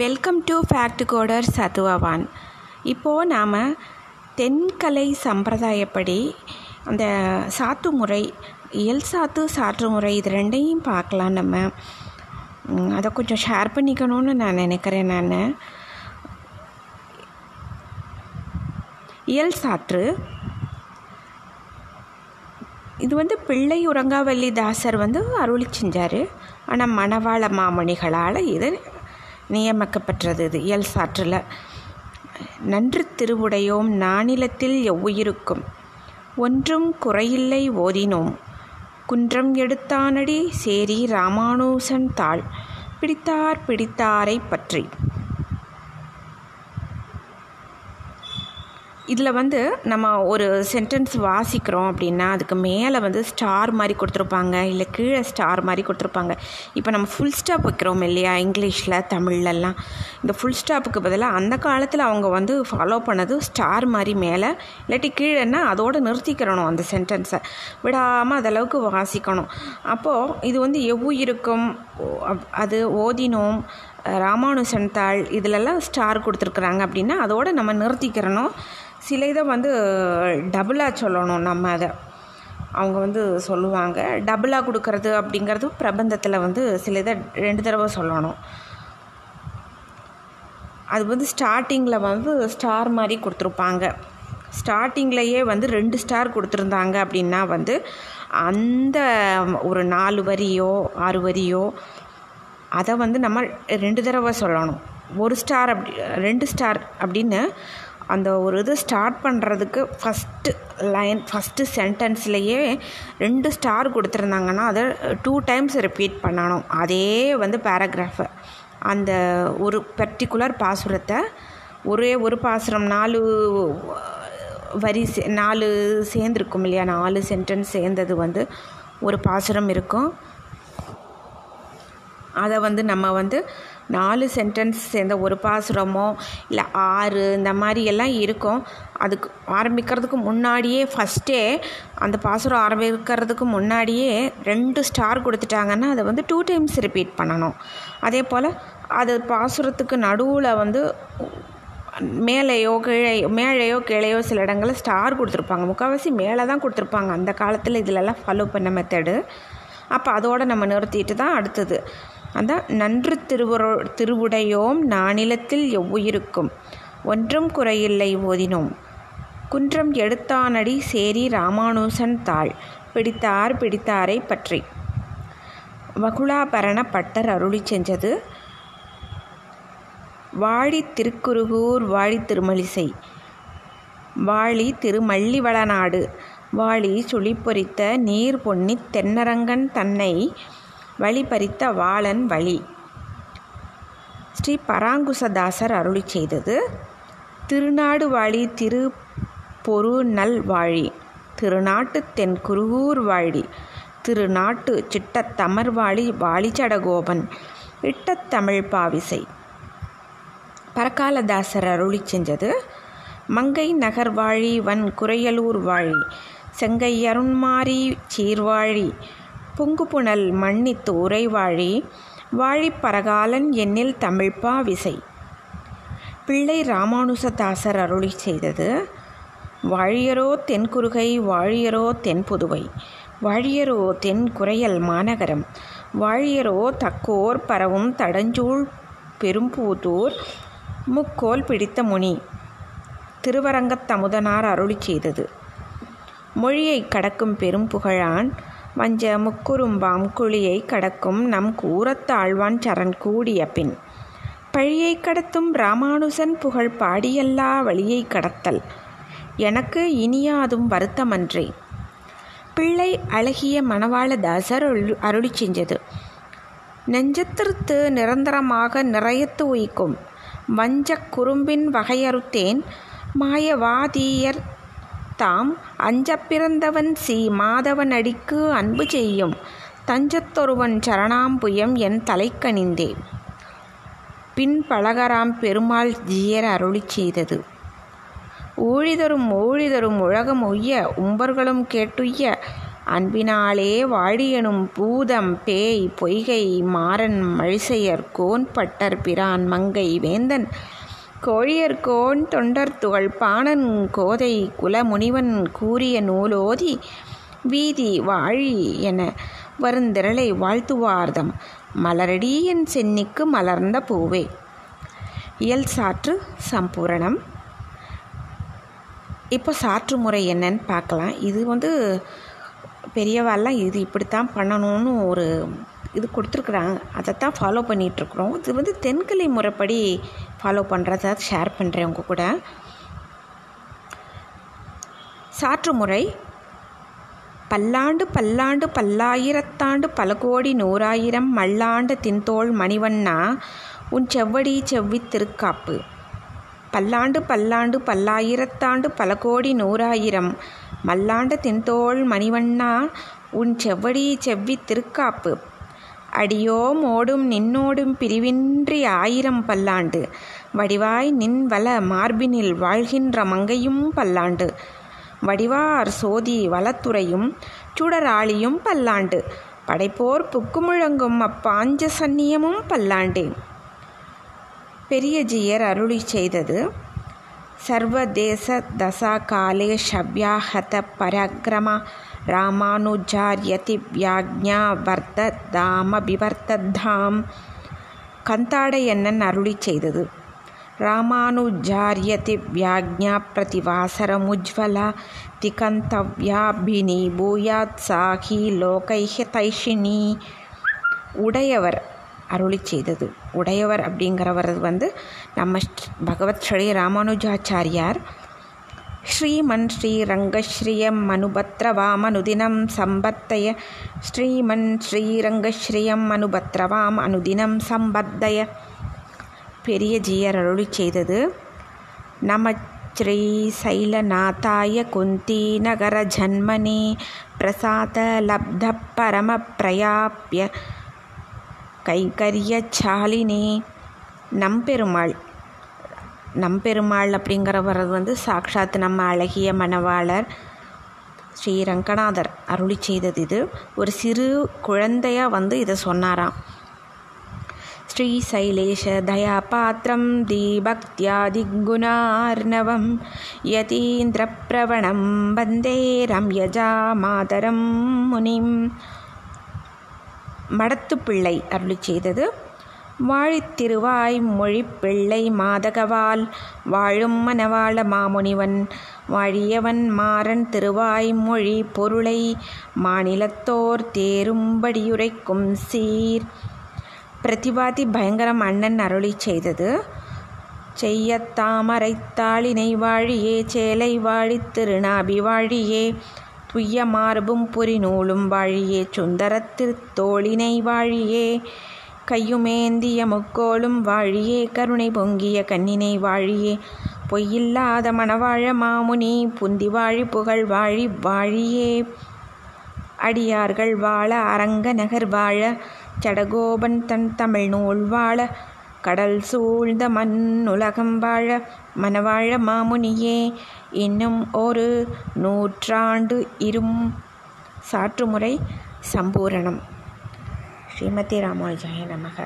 Welcome to fact coder சத்துவவான் இப்போது நாம் தென்கலை சம்பிரதாயப்படி அந்த சாத்து முறை இயல் சாத்து சாற்று முறை இது ரெண்டையும் பார்க்கலாம் நம்ம. அதை கொஞ்சம் ஷேர் பண்ணிக்கணும்னு நான் நினைக்கிறேன் நான். இயல் சாற்று. இது வந்து பிள்ளை உறங்காவல்லி தாசர் வந்து அருளி செஞ்சார். ஆனால் மணவாள மாமணிகளால் இது நியமிக்கப்பட்டது. இது இயல் சாற்றில் நன்று திருவுடையோம் நானிலத்தில் எவ்வுயிருக்கும்? ஒன்றும் குறையில்லை ஓதினோம். குன்றம் எடுத்தானடி சேரி ராமானுசன் தாள். பிடித்தார் பிடித்தாரை பற்றி. இதில் வந்து நம்ம ஒரு சென்டென்ஸ் வாசிக்கிறோம் அப்படின்னா அதுக்கு மேலே வந்து ஸ்டார் மாதிரி கொடுத்துருப்பாங்க இல்லை கீழே ஸ்டார் மாதிரி கொடுத்துருப்பாங்க. இப்போ நம்ம ஃபுல் ஸ்டாப் வைக்கிறோம் இல்லையா இங்கிலீஷில் தமிழ்லலாம். இந்த ஃபுல் ஸ்டாப்புக்கு பதிலாக அந்த காலத்தில் அவங்க வந்து ஃபாலோ பண்ணது ஸ்டார் மாதிரி மேலே இல்லாட்டி கீழேன்னா அதோடு நிறுத்திக்கிறணும் அந்த சென்டென்ஸை விடாமல் அதளவுக்கு வாசிக்கணும். அப்போது இது வந்து எவ்வு இருக்கும் அது ஓதினோம் ராமானுசன் தாள் இதிலெல்லாம் ஸ்டார் கொடுத்துருக்குறாங்க அப்படின்னா அதோடு நம்ம நிறுத்திக்கிறணும். சில இதை வந்து டபுளாக சொல்லணும் நம்ம அதை. அவங்க வந்து சொல்லுவாங்க டபுளாக கொடுக்கறது அப்படிங்கிறது பிரபந்தத்தில் வந்து சில இதை ரெண்டு தடவை சொல்லணும். அது வந்து ஸ்டார்டிங்கில் வந்து ஸ்டார் மாதிரி கொடுத்துருப்பாங்க. ஸ்டார்டிங்லேயே வந்து ரெண்டு ஸ்டார் கொடுத்துருந்தாங்க அப்படின்னா வந்து அந்த ஒரு நாலு வரியோ ஆறு வரியோ அதை வந்து நம்ம ரெண்டு தடவை சொல்லணும். ஒரு ஸ்டார் அப்படி ரெண்டு ஸ்டார் அப்படின்னு அந்த ஒரு இது ஸ்டார்ட் பண்ணுறதுக்கு ஃபஸ்ட்டு லைன் ஃபஸ்ட்டு சென்டென்ஸ்லேயே ரெண்டு ஸ்டார் கொடுத்துருந்தாங்கன்னா அதை டூ டைம்ஸ் ரிப்பீட் பண்ணணும். அதே வந்து பேராகிராஃபை அந்த ஒரு பர்டிகுலர் பாசுரத்தை ஒரே ஒரு பாசுரம் நாலு வரி சே- நாலு சேர்ந்துருக்கும் இல்லையா? நாலு சென்டென்ஸ் சேர்ந்தது வந்து ஒரு பாசுரம் இருக்கும். அதை வந்து நம்ம வந்து நாலு சென்டென்ஸ் சேர்ந்த ஒரு பாசுரமோ இல்லை ஆறு இந்த மாதிரி எல்லாம் இருக்கும். அதுக்கு ஆரம்பிக்கிறதுக்கு முன்னாடியே ஃபஸ்ட்டே அந்த பாசுரம் ஆரம்பிக்கிறதுக்கு முன்னாடியே ரெண்டு ஸ்டார் கொடுத்துட்டாங்கன்னா அதை வந்து டூ டைம்ஸ் ரிப்பீட் பண்ணணும். அதே போல் அது பாசுரத்துக்கு நடுவில் வந்து மேலேயோ கீழே மேலேயோ கீழேயோ சில இடங்களில் ஸ்டார் கொடுத்துருப்பாங்க. முக்கால்வாசி மேலே தான் கொடுத்துருப்பாங்க. அந்த காலத்தில் இதிலெல்லாம் ஃபாலோ பண்ண மெத்தடு அப்போ அதோடு நம்ம நிறுத்திட்டு தான் அடுத்தது. அதான் நன்று திருவுரோ திருவுடையோம் நானிலத்தில் எவ்வுயிருக்கும். ஒன்றும் குறையில்லை ஓதினோம். குன்றம் எடுத்தானடி சேரி ராமானுசன் தாள். பிடித்தார் பிடித்தாரை பற்றி. வகுளாபரண பட்டர் அருளி செஞ்சது. வாழி திருக்குருகூர் வாழி திருமலிசை. வாழி திருமல்லிவளநாடு. வாழி சுழிப்பொறித்த நீர் பொன்னி தென்னரங்கன் தன்னை வழிபறித்த வாளன் வழி. ஸ்ரீ பராங்குசதாசர் அருளி செய்தது திருநாடு வாழி திரு பொரு நல் வாழி திருநாட்டு தென் குருகூர் வாழி திருநாட்டு சிட்டத்தமர் வாழி வாழிச்சடகோபன் இட்டத்தமிழ் பாவிசை. பரகாலதாசர் அருளி செஞ்சது மங்கை நகர் வாழி வன் குறையலூர் வாழி செங்கை அருண்மாரி சீர்வாழி பொங்குபுணல் மன்னித்து உரைவாழி வாழிப்பரகாலன் என்னில் எண்ணில் தமிழ்ப்பா விசை. பிள்ளை ராமானுசதாசர் அருளி செய்தது வாழியரோ தென்குறுகை வாழியரோ தென்புதுவை வாழியரோ தென் குறையல் மாநகரம். வாழியரோ தக்கோர் பரவும் தடஞ்சூழ் பெரும்பூதூர் முக்கோல் பிடித்த முனி. திருவரங்கத் தமுதனார் அருளி செய்தது. மொழியை கடக்கும் பெரும் புகழான் வஞ்ச முக்குறும்பாம் குழியை கடக்கும் நம் கூரத்தாழ்வான் சரண் கூடிய பின். பழியை கடத்தும் ராமானுசன் புகழ் பாடியல்லா வழியை கடத்தல். எனக்கு இனியாதும் வருத்தமன்றே. பிள்ளை அழகிய மணவாளதாசர் அருள்- அருளி செஞ்சது. நெஞ்சத்திருத்து நிரந்தரமாக நிறையத்து உயிக்கும். வஞ்சக் குறும்பின் வகையறுத்தேன். மாயவாதியர் தாம் அஞ்சப் பிறந்தவன் சி மாதவன் அடிக்கு அன்பு செய்யும். தஞ்சத்தொருவன் சரணாம்புயம் என் தலைக்கணிந்தே. பின் பழகராம் பெருமாள் ஜீயர் அருளி செய்தது. ஊழிதரும் ஊழிதரும் உலகம் உய்ய உம்பர்களும் கேட்டுய்ய அன்பினாலே வாழியனும் பூதம் பேய் பொய்கை மாறன் மழிசையர் கோன்பட்டர் பிரான் மங்கை வேந்தன் கோழியர் கோன் தொண்டர் துகள் பாணன் கோதை குலமுனிவன் கூறிய நூலோதி வீதி வாழி என வருந்திரளை வாழ்த்துவார்தம். மலரடியன் சென்னிக்கு மலர்ந்த பூவே. இயல் சாற்று சம்பூரணம். இப்போ சாற்று முறை என்னன்னு பார்க்கலாம். இது வந்து பெரியவாள்லாம் இது இப்படித்தான் பண்ணணும்னு ஒரு இது கொடுத்துருக்குறாங்க. அதை தான் ஃபாலோ பண்ணிகிட்ருக்குறோம் இது வந்து தென்கலை முறைப்படி ஃபாலோ பண்ணுறத ஷேர் பண்ணுறேன் உங்கள் கூட. சாற்று முறை. பல்லாண்டு பல்லாண்டு பல்லாயிரத்தாண்டு பல கோடி நூறாயிரம் மல்லாண்டு தின்தோள் மணிவண்ணா உன் செவ்வடி செவ்வி திருக்காப்பு. பல்லாண்டு பல்லாண்டு பல்லாயிரத்தாண்டு பல கோடி நூறாயிரம் மல்லாண்ட தின்தோள் மணிவண்ணா உன் செவ்வடி செவ்வி திருக்காப்பு. அடியோம் ஓடும் நின்னோடும் பிரிவின்றி ஆயிரம் பல்லாண்டு. வடிவாய் நின் வள மார்பினில் வாழ்கின்ற மங்கையும் பல்லாண்டு. வடிவார் சோதி வளத்துறையும் சுடராளியும் பல்லாண்டு. படைப்போர் புக்குமுழங்கும் அப்பாஞ்ச சன்னியமும் பல்லாண்டே. பெரியஜியர் அருளி செய்தது சர்வதேச தசா காலே ஷவ்யாஹத பராக்கிரமா ராமானுஜார்யதி வியாக்ஞா வர்த்த தாம விவர்த்ததாம் அருளி செய்தது. ராமானுஜார்யதி வியாக்ஞா பிரதிவாசரமுஜ்வலா திகந்தவ்யாபினி பூயாத் சாகி லோகைஹிதைஷினி உடையவர் அருளி செய்தது. உடையவர் அப்படிங்கிறவர் வந்து நம்ம பகவத் ஸ்ரீ ராமானுஜாச்சாரியார். ஸ்ரீமன் ஸ்ரீரங்கஸ்ரீயம் அனுபத்ரவாம் அனுதினம் சம்பத்தய ஸ்ரீமன் ஸ்ரீரங்கஸ்ரீயம் அனுபத்ரவாம் அனுதினம் சம்பத்தய பெரியஜியர் அருளி செய்தது. நம ஸ்ரீ சைலநாத்தாய குந்தி நகர ஜன்மனி பிரசாத லப்த பரம பிரயாப்பிய கைங்கரியச்சாலினி நம்பெருமாள் நம்பெருமாள் அப்படிங்கிறவர் வந்து சாக்ஷாத் நம்ம அழகிய மணவாளர் ஸ்ரீ ரங்கநாதர் அருளி செய்தது இது. ஒரு சிறு குழந்தையாக வந்து இதை சொன்னாராம். ஸ்ரீசைலேஷ தயாபாத்திரம் தீபக்தியாதிகுணார்ணவம் யதீந்திரப்பிரவணம் வந்தே ரம்யஜா மாதரம் முனிம். மடத்துப்பிள்ளை அருளி செய்தது. வாழித்திருவாய் மொழிப்பிள்ளை மாதகவால் வாழும் மனவாள மாமுனிவன். வாழியவன் மாறன் திருவாய் மொழி பொருளை மாநிலத்தோர் தேரும்படியுரைக்கும் சீர். பிரதிபாதி பயங்கரம் அண்ணன் அருளி செய்தது. செய்யத்தாமரைத்தாளினை வாழியே சேலை வாழி திருநாபி வாழியே துய்ய மார்பும் புரி நூலும் வாழியே சுந்தரத்திருத்தோளினை வாழியே கையுமேந்திய முக்கோளும் வாழியே கருணை பொங்கிய கண்ணினை வாழியே. பொய்யில்லாத மணவாழ மாமுனி புந்தி வாழி புகழ் வாழி வாழியே. அடியார்கள் வாழ அரங்க நகர் வாழ சடகோபன் தன் தமிழ் நூல் வாழ கடல் சூழ்ந்த மண் உலகம் வாழ மனவாழ மாமுனியே. இன்னும் ஒரு நூற்றாண்டு இரும் சாற்றுமுறை சம்பூரணம். ஸ்ரீமதி ராமானுஜாய நமக